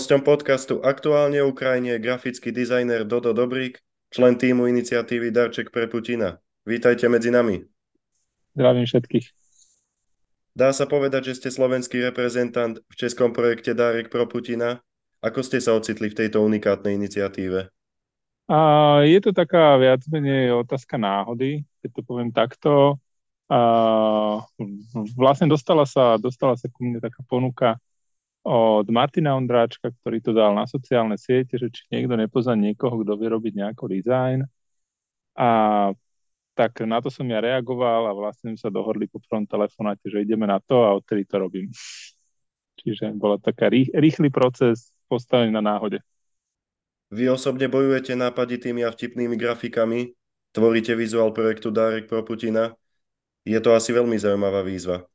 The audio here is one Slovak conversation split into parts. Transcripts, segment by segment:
Hosťom podcastu Aktuálne Ukrajine je grafický dizajner Dodo Dobrík, člen týmu iniciatívy Darček pre Putina. Vítajte medzi nami. Zdravím všetkých. Dá sa povedať, že ste slovenský reprezentant v českom projekte Dárek pro Putina. Ako ste sa ocitli v tejto unikátnej iniciatíve? A je to taká viac menej otázka náhody, keď to poviem takto. A vlastne dostala sa, dostala sa ku mne taká ponuka od Martina Ondráčka, ktorý to dal na sociálne siete, že či niekto nepozná niekoho, kto vie robiť nejaký dizajn. A tak na to som ja reagoval a vlastne sa dohodli po prvom telefonáte, že ideme na to a odtedy to robím. Čiže bol taká rých, rýchly proces postavený na náhode. Vy osobne bojujete nápaditými a vtipnými grafikami, tvoríte vizuál projektu Dárek pro Putina. Je to asi veľmi zaujímavá výzva.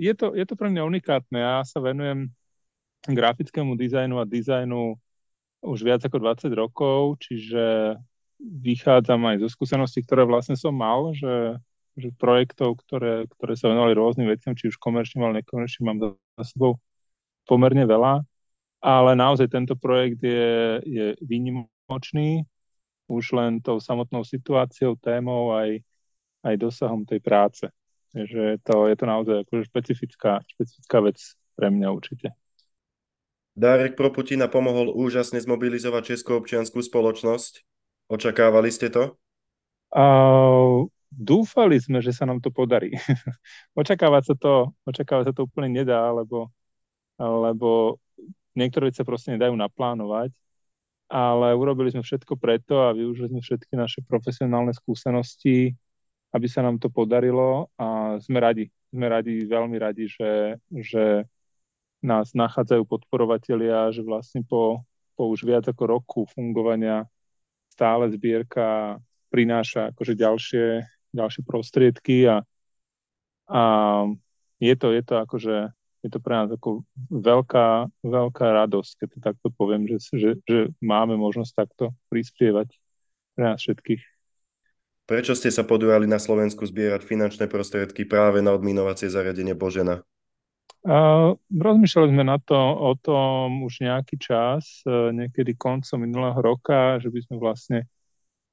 Je, to, je to pre mňa unikátne. Ja sa venujem grafickému dizajnu a dizajnu už viac ako 20 rokov, čiže vychádzam aj zo skúseností, ktoré vlastne som mal, že, že projektov, ktoré, ktoré sa venovali rôznym veciam, či už komerčným, ale nekomerčným, mám za sebou pomerne veľa. Ale naozaj tento projekt je, je výnimočný, už len tou samotnou situáciou, témou aj, aj dosahom tej práce. Takže to, je to naozaj akože špecifická, špecifická vec pre mňa určite. Dárek pro Putina pomohol úžasne zmobilizovať českú občianskú spoločnosť. Očakávali ste to? Uh, dúfali sme, že sa nám to podarí. očakávať, sa to, očakávať sa to úplne nedá, lebo, lebo niektoré veci sa proste nedajú naplánovať, ale urobili sme všetko preto a využili sme všetky naše profesionálne skúsenosti, aby sa nám to podarilo a sme radi. Sme radi, veľmi radi, že, že nás nachádzajú podporovatelia, že vlastne po, po už viac ako roku fungovania stále zbierka prináša akože ďalšie, ďalšie prostriedky a, a je to, je to akože je to pre nás ako veľká, veľká radosť, keď to takto poviem, že, že, že máme možnosť takto prispievať pre nás všetkých. Prečo ste sa podujali na Slovensku zbierať finančné prostriedky práve na odminovacie zariadenie Božena? Rozmýšľali sme na to, o tom už nejaký čas, uh, niekedy koncom minulého roka, že by sme vlastne,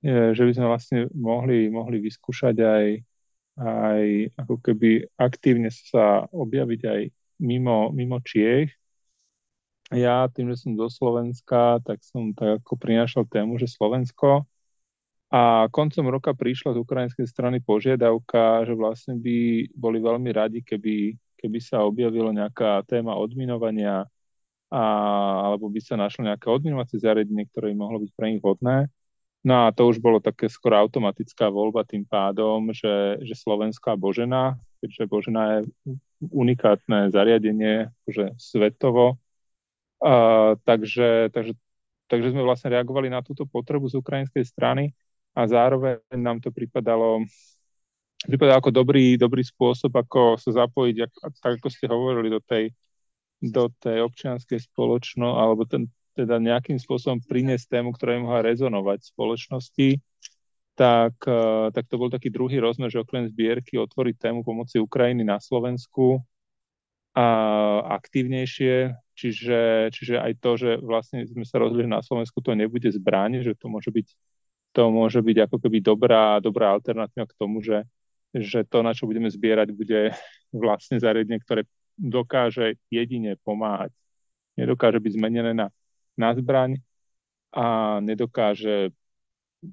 uh, že by sme vlastne mohli, mohli vyskúšať aj, aj ako keby aktívne sa objaviť aj mimo, mimo Čiech. Ja tým, že som do Slovenska, tak som tak ako prinášal tému, že Slovensko a koncom roka prišla z ukrajinskej strany požiadavka, že vlastne by boli veľmi radi, keby, keby sa objavilo nejaká téma odminovania a, alebo by sa našlo nejaké odminovacie zariadenie, ktoré by mohlo byť pre nich vhodné. No a to už bolo také skoro automatická voľba tým pádom, že, že Slovenská Božena, keďže Božena je unikátne zariadenie, že svetovo, a, takže, takže, takže sme vlastne reagovali na túto potrebu z ukrajinskej strany a zároveň nám to pripadalo pripadalo ako dobrý, dobrý spôsob, ako sa zapojiť, ako, tak ako ste hovorili, do tej, do tej občianskej spoločnosti, alebo ten, teda nejakým spôsobom priniesť tému, ktorá im mohla rezonovať v spoločnosti, tak, eh, tak to bol taký druhý rozmer, že okrem zbierky otvoriť tému pomoci Ukrajiny na Slovensku a aktívnejšie, čiže, čiže aj to, že vlastne sme sa rozhodli, že na Slovensku to nebude zbraň, že to môže byť to môže byť ako keby dobrá, dobrá alternatíva k tomu, že, že to, na čo budeme zbierať, bude vlastne zariadenie, ktoré dokáže jedine pomáhať. Nedokáže byť zmenené na, na zbraň a nedokáže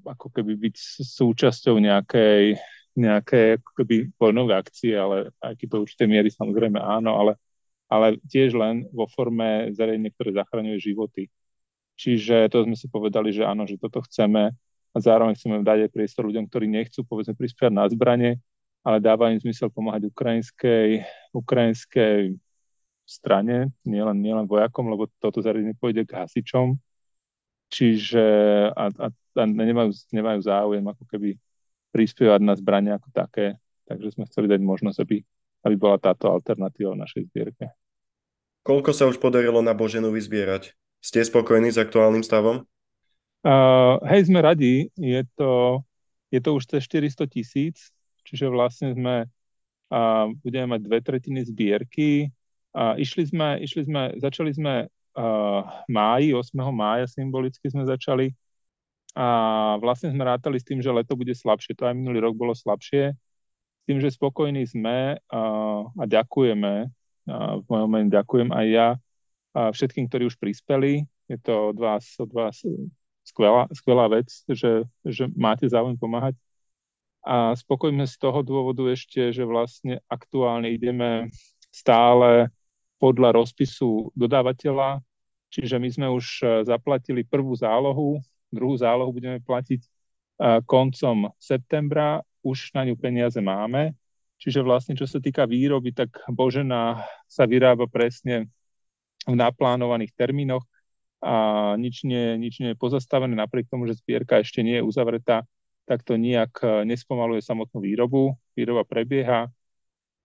ako keby byť súčasťou nejakej, nejakej ako keby vojnovej akcie, ale aj keď to určité miery samozrejme áno, ale, ale tiež len vo forme zariadenia, ktoré zachraňuje životy. Čiže to sme si povedali, že áno, že toto chceme a zároveň chceme dať aj priestor ľuďom, ktorí nechcú povedzme prispievať na zbranie, ale dáva im zmysel pomáhať ukrajinskej, ukrajinskej strane, nielen, nielen vojakom, lebo toto zariadenie pôjde k hasičom, čiže a, a, a nemajú, nemajú záujem ako keby prispievať na zbranie ako také, takže sme chceli dať možnosť, aby, aby bola táto alternatíva v našej zbierke. Koľko sa už podarilo na Boženu vyzbierať? Ste spokojní s aktuálnym stavom? Uh, hej, sme radi, je to, je to už cez 400 tisíc, čiže vlastne sme uh, budeme mať dve tretiny zbierky A išli sme, išli sme, začali sme uh, máji, 8. mája symbolicky sme začali a vlastne sme rátali s tým, že leto bude slabšie. To aj minulý rok bolo slabšie. S tým, že spokojní sme uh, a ďakujeme, uh, v mojom mene ďakujem aj ja uh, všetkým, ktorí už prispeli. Je to od vás, od vás skvelá, skvelá vec, že, že máte záujem pomáhať. A spokojíme z toho dôvodu ešte, že vlastne aktuálne ideme stále podľa rozpisu dodávateľa, čiže my sme už e, zaplatili prvú zálohu, druhú zálohu budeme platiť e, koncom septembra, už na ňu peniaze máme, čiže vlastne čo sa týka výroby, tak Božena sa vyrába presne v naplánovaných termínoch a nič nie, nič nie je pozastavené, napriek tomu, že zbierka ešte nie je uzavretá, tak to nijak e, nespomaluje samotnú výrobu. Výroba prebieha,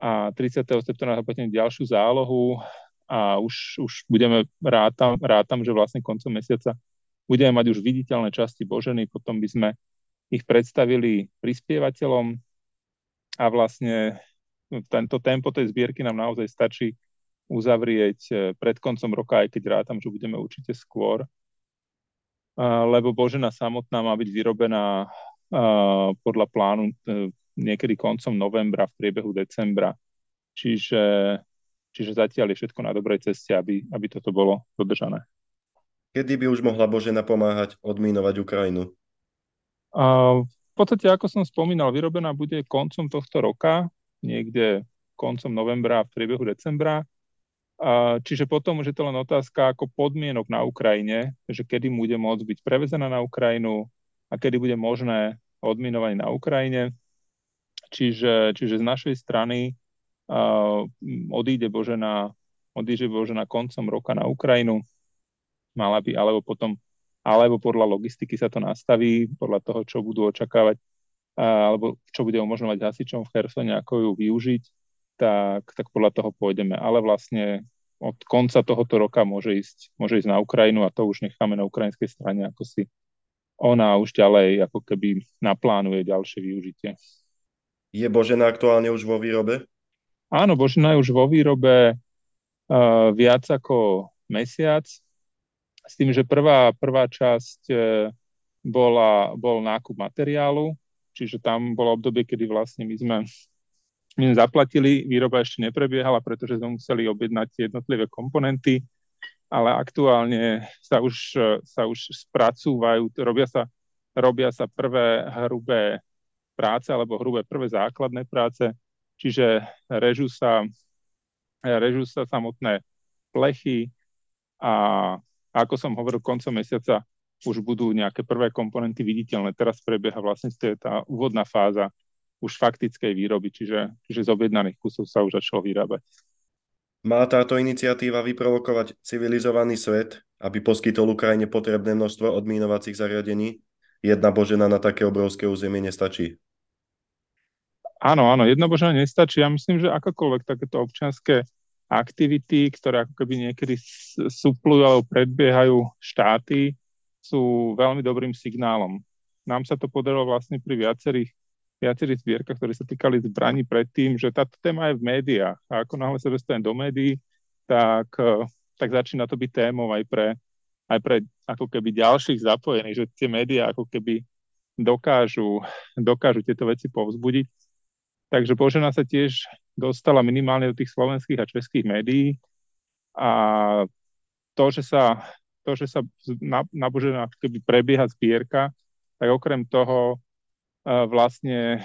a 30. septembra zaplatíme ďalšiu zálohu a už, už budeme, rátam, rátam, že vlastne koncom mesiaca budeme mať už viditeľné časti Boženy, potom by sme ich predstavili prispievateľom a vlastne tento tempo tej zbierky nám naozaj stačí uzavrieť eh, pred koncom roka, aj keď rátam, že budeme určite skôr, lebo Božena samotná má byť vyrobená podľa plánu eh, niekedy koncom novembra, v priebehu decembra. Čiže, čiže zatiaľ je všetko na dobrej ceste, aby, aby toto bolo dodržané. Kedy by už mohla Božena pomáhať odmínovať Ukrajinu? V podstate, ako som spomínal, vyrobená bude koncom tohto roka, niekde koncom novembra, v priebehu decembra. Čiže potom už je to len otázka ako podmienok na Ukrajine, že kedy bude môcť byť prevezená na Ukrajinu a kedy bude možné odminovanie na Ukrajine. Čiže, čiže z našej strany uh, odíde Božena, odíde Božena koncom roka na Ukrajinu, mala by, alebo potom, alebo podľa logistiky sa to nastaví, podľa toho, čo budú očakávať, uh, alebo čo bude umožňovať hasičom v Chersone, ako ju využiť, tak, tak podľa toho pôjdeme. Ale vlastne od konca tohoto roka môže ísť, môže ísť na Ukrajinu a to už necháme na ukrajinskej strane, ako si ona už ďalej ako keby naplánuje ďalšie využitie. Je Božena aktuálne už vo výrobe? Áno, Božena je už vo výrobe uh, viac ako mesiac, s tým, že prvá, prvá časť uh, bola, bol nákup materiálu, čiže tam bolo obdobie, kedy vlastne my sme, sme zaplatili, výroba ešte neprebiehala, pretože sme museli objednať jednotlivé komponenty, ale aktuálne sa už, sa už spracúvajú, robia sa, robia sa prvé hrubé práce alebo hrubé prvé základné práce, čiže režú sa, režú sa samotné plechy a ako som hovoril, koncom mesiaca už budú nejaké prvé komponenty viditeľné. Teraz prebieha vlastne tá úvodná fáza už faktickej výroby, čiže, čiže z objednaných kusov sa už začalo vyrábať. Má táto iniciatíva vyprovokovať civilizovaný svet, aby poskytol Ukrajine potrebné množstvo odmínovacích zariadení? Jedna božena na také obrovské územie nestačí. Áno, áno, jednobožné nestačí. Ja myslím, že akokoľvek takéto občianské aktivity, ktoré ako keby niekedy suplujú alebo predbiehajú štáty, sú veľmi dobrým signálom. Nám sa to podarilo vlastne pri viacerých, viacerých zbierkach, ktoré sa týkali zbraní predtým, že táto téma je v médiách. A ako náhle sa dostane do médií, tak, tak začína to byť témou aj pre, aj pre ako keby ďalších zapojených, že tie médiá ako keby dokážu, dokážu tieto veci povzbudiť Takže Božena sa tiež dostala minimálne do tých slovenských a českých médií a to, že sa, to, že sa na, na Božena keby prebieha zbierka, tak okrem toho vlastne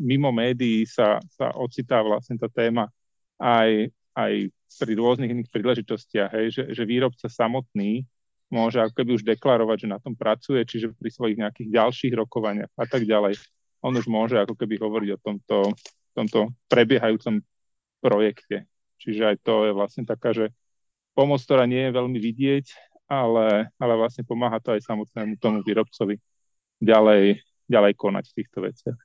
mimo médií sa, sa ocitá vlastne tá téma aj, aj pri rôznych iných príležitostiach, hej, že, že výrobca samotný môže ako keby už deklarovať, že na tom pracuje, čiže pri svojich nejakých ďalších rokovaniach a tak ďalej on už môže ako keby hovoriť o tomto, tomto prebiehajúcom projekte. Čiže aj to je vlastne taká, že pomoc, ktorá nie je veľmi vidieť, ale, ale vlastne pomáha to aj samotnému tomu výrobcovi ďalej, ďalej konať v týchto veciach.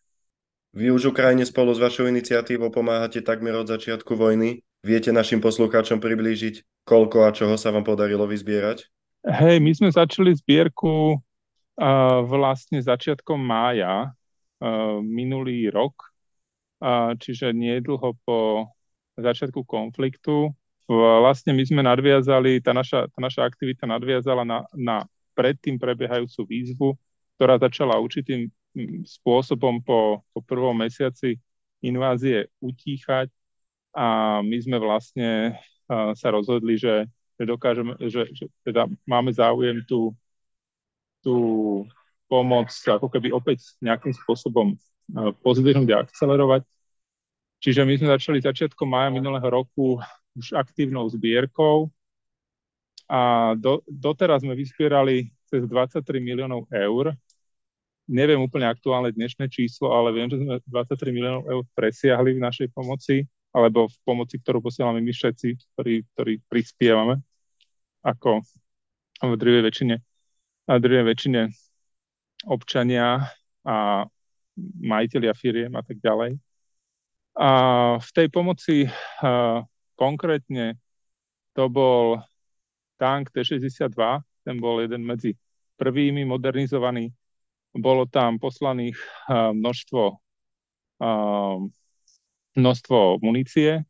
Vy už Ukrajine spolu s vašou iniciatívou pomáhate takmer od začiatku vojny. Viete našim poslucháčom priblížiť, koľko a čoho sa vám podarilo vyzbierať? Hej, my sme začali zbierku uh, vlastne začiatkom mája minulý rok, čiže nie dlho po začiatku konfliktu. Vlastne my sme nadviazali, tá naša, tá naša aktivita nadviazala na, na predtým prebiehajúcu výzvu, ktorá začala určitým mm, spôsobom po, po prvom mesiaci invázie utíchať a my sme vlastne sa rozhodli, že, že dokážeme, že, že teda máme záujem tú, tú pomoc ako keby opäť nejakým spôsobom uh, pozdvihnúť a akcelerovať. Čiže my sme začali začiatkom maja minulého roku už aktívnou zbierkou a do, doteraz sme vyspierali cez 23 miliónov eur. Neviem úplne aktuálne dnešné číslo, ale viem, že sme 23 miliónov eur presiahli v našej pomoci, alebo v pomoci, ktorú posielame my všetci, ktorí, ktorí prispievame, ako v druhej väčšine, a druhej väčšine občania a majiteľia firiem a tak ďalej. A v tej pomoci a, konkrétne to bol tank T-62, ten bol jeden medzi prvými modernizovaný. Bolo tam poslaných a, množstvo, a, množstvo munície,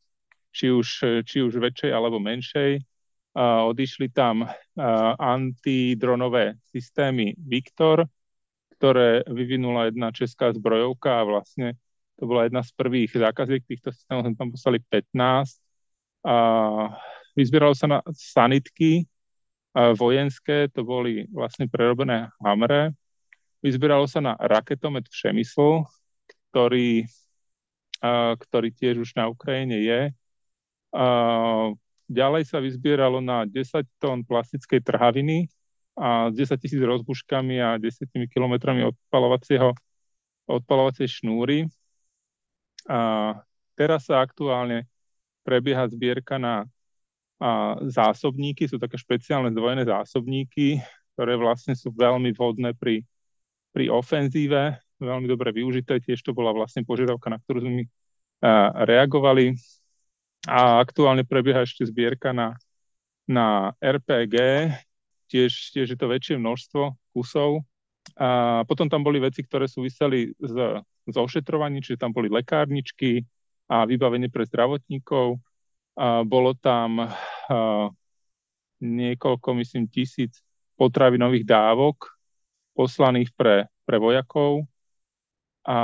či už, či už väčšej alebo menšej. A, odišli tam antidronové systémy Victor, ktoré vyvinula jedna česká zbrojovka a vlastne to bola jedna z prvých zákaziek týchto systémov, sme tam poslali 15. A vyzbieralo sa na sanitky vojenské, to boli vlastne prerobené hamre. Vyzbieralo sa na raketomet Všemysl, ktorý, ktorý tiež už na Ukrajine je. Ďalej sa vyzbieralo na 10 tón plastickej trhaviny a s 10 tisíc rozbuškami a 10 kilometrami odpalovacieho odpalovacej šnúry. A teraz sa aktuálne prebieha zbierka na a, zásobníky, sú také špeciálne zdvojené zásobníky, ktoré vlastne sú veľmi vhodné pri, pri ofenzíve, veľmi dobre využité, tiež to bola vlastne požiadavka, na ktorú sme reagovali. A aktuálne prebieha ešte zbierka na, na RPG, tiež, tiež je to väčšie množstvo kusov. A potom tam boli veci, ktoré súviseli s s ošetrovaním, čiže tam boli lekárničky a vybavenie pre zdravotníkov. A bolo tam a, niekoľko, myslím, tisíc potravinových dávok poslaných pre, pre vojakov. A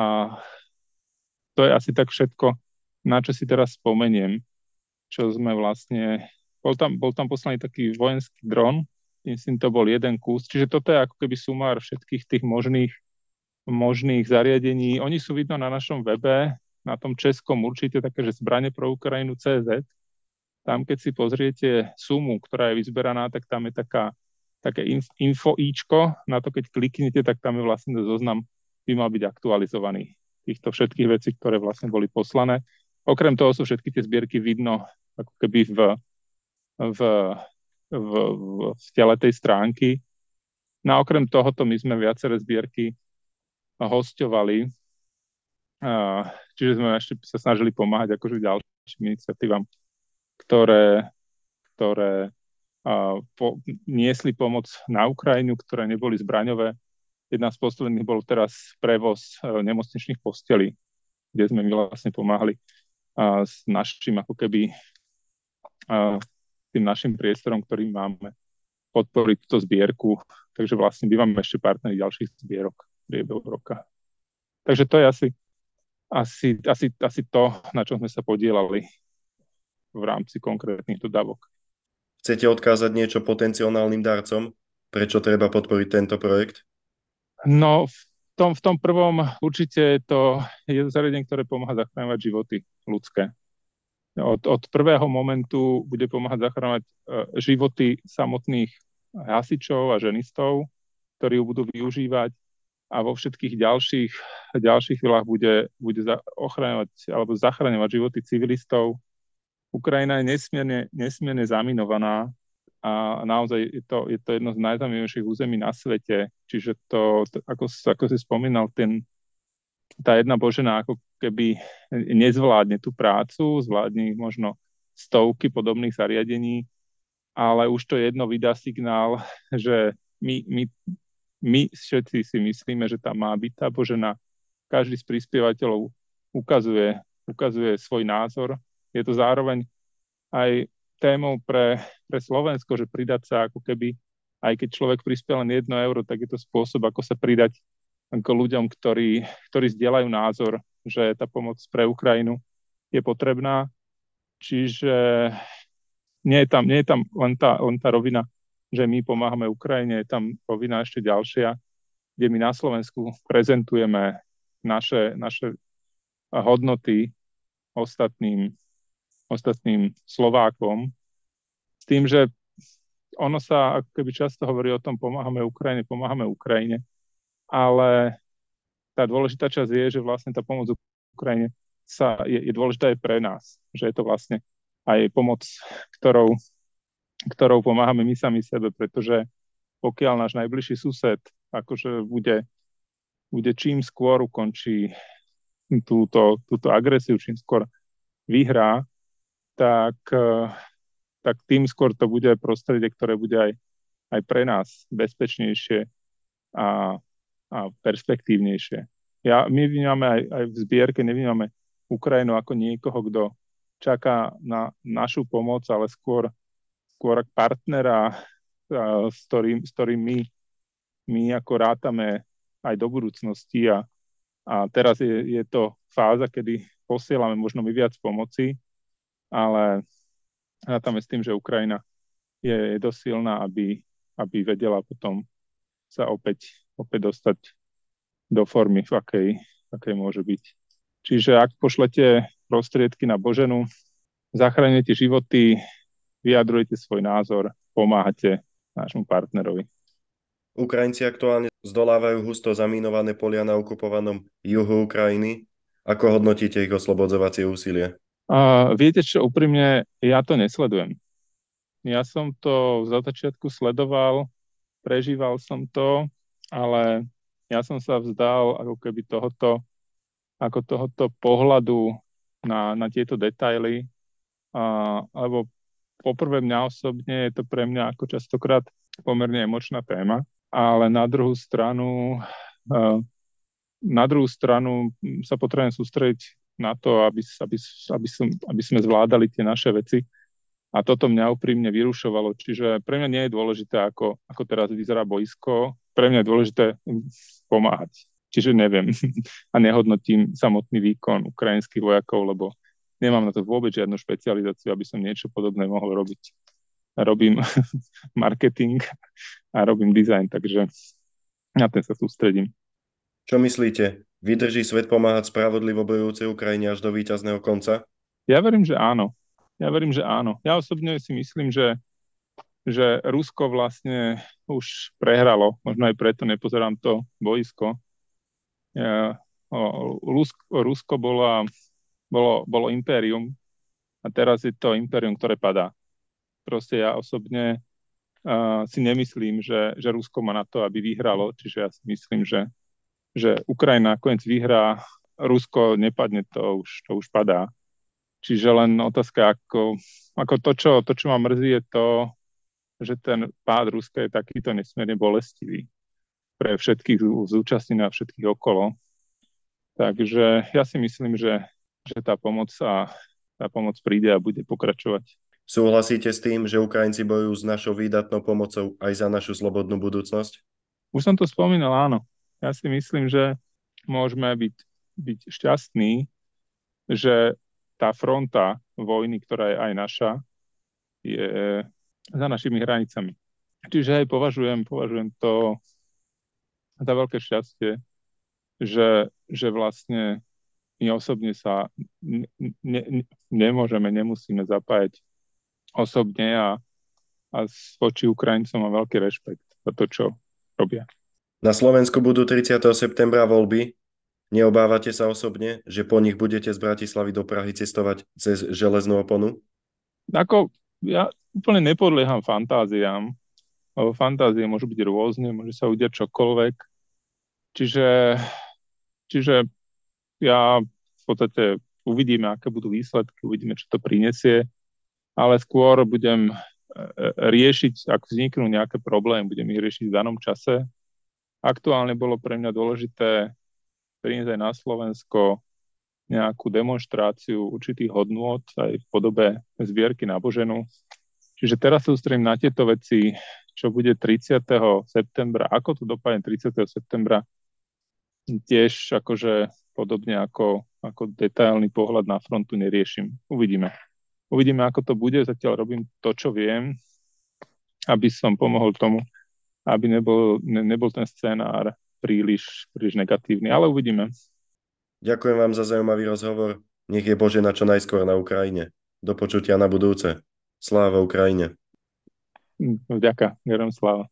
to je asi tak všetko, na čo si teraz spomeniem, čo sme vlastne... Bol tam, bol tam poslaný taký vojenský dron, myslím, to bol jeden kus. Čiže toto je ako keby sumár všetkých tých možných možných zariadení. Oni sú vidno na našom webe, na tom českom určite také, že zbranie pro Ukrajinu CZ. Tam, keď si pozriete sumu, ktorá je vyzberaná, tak tam je taká, také info íčko. Na to, keď kliknete, tak tam je vlastne zoznam, by mal byť aktualizovaný týchto všetkých vecí, ktoré vlastne boli poslané. Okrem toho sú všetky tie zbierky vidno ako keby v, v, v, v tele tej stránky. No a okrem tohoto my sme viaceré zbierky hostovali. Čiže sme ešte sa snažili pomáhať akože ďalším iniciatívam, ktoré, ktoré po, niesli pomoc na Ukrajinu, ktoré neboli zbraňové. Jedna z posledných bol teraz prevoz e, nemocničných postelí, kde sme my vlastne pomáhali s našim ako keby tým našim priestorom, ktorý máme podporiť túto zbierku. Takže vlastne bývame ešte partneri ďalších zbierok priebehu roka. Takže to je asi, asi, asi, asi to, na čom sme sa podielali v rámci konkrétnych dodávok. Chcete odkázať niečo potenciálnym darcom? Prečo treba podporiť tento projekt? No, v tom, v tom prvom určite to je zariadenie, ktoré pomáha zachráňovať životy ľudské. Od, od prvého momentu bude pomáhať zachráňovať e, životy samotných hasičov a ženistov, ktorí ju budú využívať a vo všetkých ďalších, ďalších chvíľach bude, bude ochraňovať alebo zachraňovať životy civilistov. Ukrajina je nesmierne, nesmierne zaminovaná a naozaj je to, je to jedno z najzaujímavejších území na svete. Čiže to, to ako, ako si spomínal, ten, tá jedna božena ako keby nezvládne tú prácu, zvládne možno stovky podobných zariadení, ale už to jedno vydá signál, že my, my my všetci si myslíme, že tam má byť tá Božena. Každý z prispievateľov ukazuje, ukazuje svoj názor, je to zároveň aj témou pre, pre Slovensko, že pridať sa ako keby, aj keď človek prispie len jedno euro, tak je to spôsob, ako sa pridať ako ľuďom, ktorí, ktorí zdieľajú názor, že tá pomoc pre Ukrajinu je potrebná. Čiže nie je tam, nie je tam len, tá, len tá rovina, že my pomáhame Ukrajine, je tam rovina ešte ďalšia, kde my na Slovensku prezentujeme naše, naše hodnoty ostatným ostatným Slovákom, s tým, že ono sa ako keby často hovorí o tom, pomáhame Ukrajine, pomáhame Ukrajine, ale tá dôležitá časť je, že vlastne tá pomoc Ukrajine sa, je, je dôležitá aj pre nás, že je to vlastne aj pomoc, ktorou, ktorou pomáhame my sami sebe, pretože pokiaľ náš najbližší sused akože bude, bude čím skôr ukončí túto, túto agresiu, čím skôr vyhrá, tak, eh, tak tým skôr to bude prostredie, ktoré bude aj, aj pre nás bezpečnejšie a, a perspektívnejšie. Ja, my vnímame aj, aj v zbierke, nevnímame Ukrajinu ako niekoho, kto čaká na našu pomoc, ale skôr, skôr partnera, eh, s ktorým, s ktorým my, my ako rátame aj do budúcnosti a, a teraz je, je to fáza, kedy posielame možno my viac pomoci, ale rátame s tým, že Ukrajina je, je dosť silná, aby, aby vedela potom sa opäť, opäť dostať do formy, v akej, akej môže byť. Čiže ak pošlete prostriedky na Boženu, zachránite životy, vyjadrujete svoj názor, pomáhate nášmu partnerovi. Ukrajinci aktuálne zdolávajú husto zamínované polia na okupovanom juhu Ukrajiny. Ako hodnotíte ich oslobodzovacie úsilie? A viete čo, úprimne, ja to nesledujem. Ja som to za začiatku sledoval, prežíval som to, ale ja som sa vzdal ako keby tohoto, ako tohoto pohľadu na, na tieto detaily, a, lebo poprvé mňa osobne je to pre mňa ako častokrát pomerne emočná téma, ale na druhú stranu na druhú stranu sa potrebujem sústrediť na to, aby, aby, aby, som, aby sme zvládali tie naše veci. A toto mňa úprimne vyrušovalo. Čiže pre mňa nie je dôležité, ako, ako teraz vyzerá boisko. Pre mňa je dôležité pomáhať. Čiže neviem a nehodnotím samotný výkon ukrajinských vojakov, lebo nemám na to vôbec žiadnu špecializáciu, aby som niečo podobné mohol robiť. Robím marketing a robím design, takže na ten sa sústredím. Čo myslíte? Vydrží svet pomáhať spravodlivo bojujúcej Ukrajine až do víťazného konca? Ja verím, že áno. Ja verím, že áno. Ja osobne si myslím, že, že Rusko vlastne už prehralo. Možno aj preto nepozerám to boisko. Ja, Rusko, Rusko bolo, bolo, bolo impérium a teraz je to impérium, ktoré padá. Proste ja osobne uh, si nemyslím, že, že Rusko má na to, aby vyhralo, čiže ja si myslím, že že Ukrajina nakoniec vyhrá, Rusko nepadne, to už, to už padá. Čiže len otázka, ako, ako to, čo, to, čo ma mrzí, je to, že ten pád Ruska je takýto nesmierne bolestivý pre všetkých zúčastnených a všetkých okolo. Takže ja si myslím, že, že tá pomoc sa, tá pomoc príde a bude pokračovať. Súhlasíte s tým, že Ukrajinci bojujú s našou výdatnou pomocou aj za našu slobodnú budúcnosť? Už som to spomínal, áno ja si myslím, že môžeme byť, byť šťastní, že tá fronta vojny, ktorá je aj naša, je za našimi hranicami. Čiže aj považujem, považujem to za veľké šťastie, že, že vlastne my osobne sa ne, ne, nemôžeme, nemusíme zapájať osobne a, a voči Ukrajincom mám veľký rešpekt za to, čo robia. Na Slovensku budú 30. septembra voľby. Neobávate sa osobne, že po nich budete z Bratislavy do Prahy cestovať cez železnú oponu? Ako, ja úplne nepodlieham fantáziám, lebo fantázie môžu byť rôzne, môže sa udiať čokoľvek. Čiže, čiže ja v podstate uvidíme, aké budú výsledky, uvidíme, čo to prinesie, ale skôr budem e, e, riešiť, ak vzniknú nejaké problémy, budem ich riešiť v danom čase Aktuálne bolo pre mňa dôležité priniesť aj na Slovensko nejakú demonstráciu určitých hodnôt aj v podobe zbierky na Boženu. Čiže teraz sa sústredím na tieto veci, čo bude 30. septembra, ako to dopadne 30. septembra, tiež akože podobne ako, ako detailný pohľad na frontu neriešim. Uvidíme. Uvidíme, ako to bude. Zatiaľ robím to, čo viem, aby som pomohol tomu, aby nebol, ne, nebol ten scénár príliš, príliš negatívny, ale uvidíme. Ďakujem vám za zaujímavý rozhovor. Nech je Bože na čo najskôr na Ukrajine. Do počutia na budúce. Sláva Ukrajine. Vďaka, vierom sláva.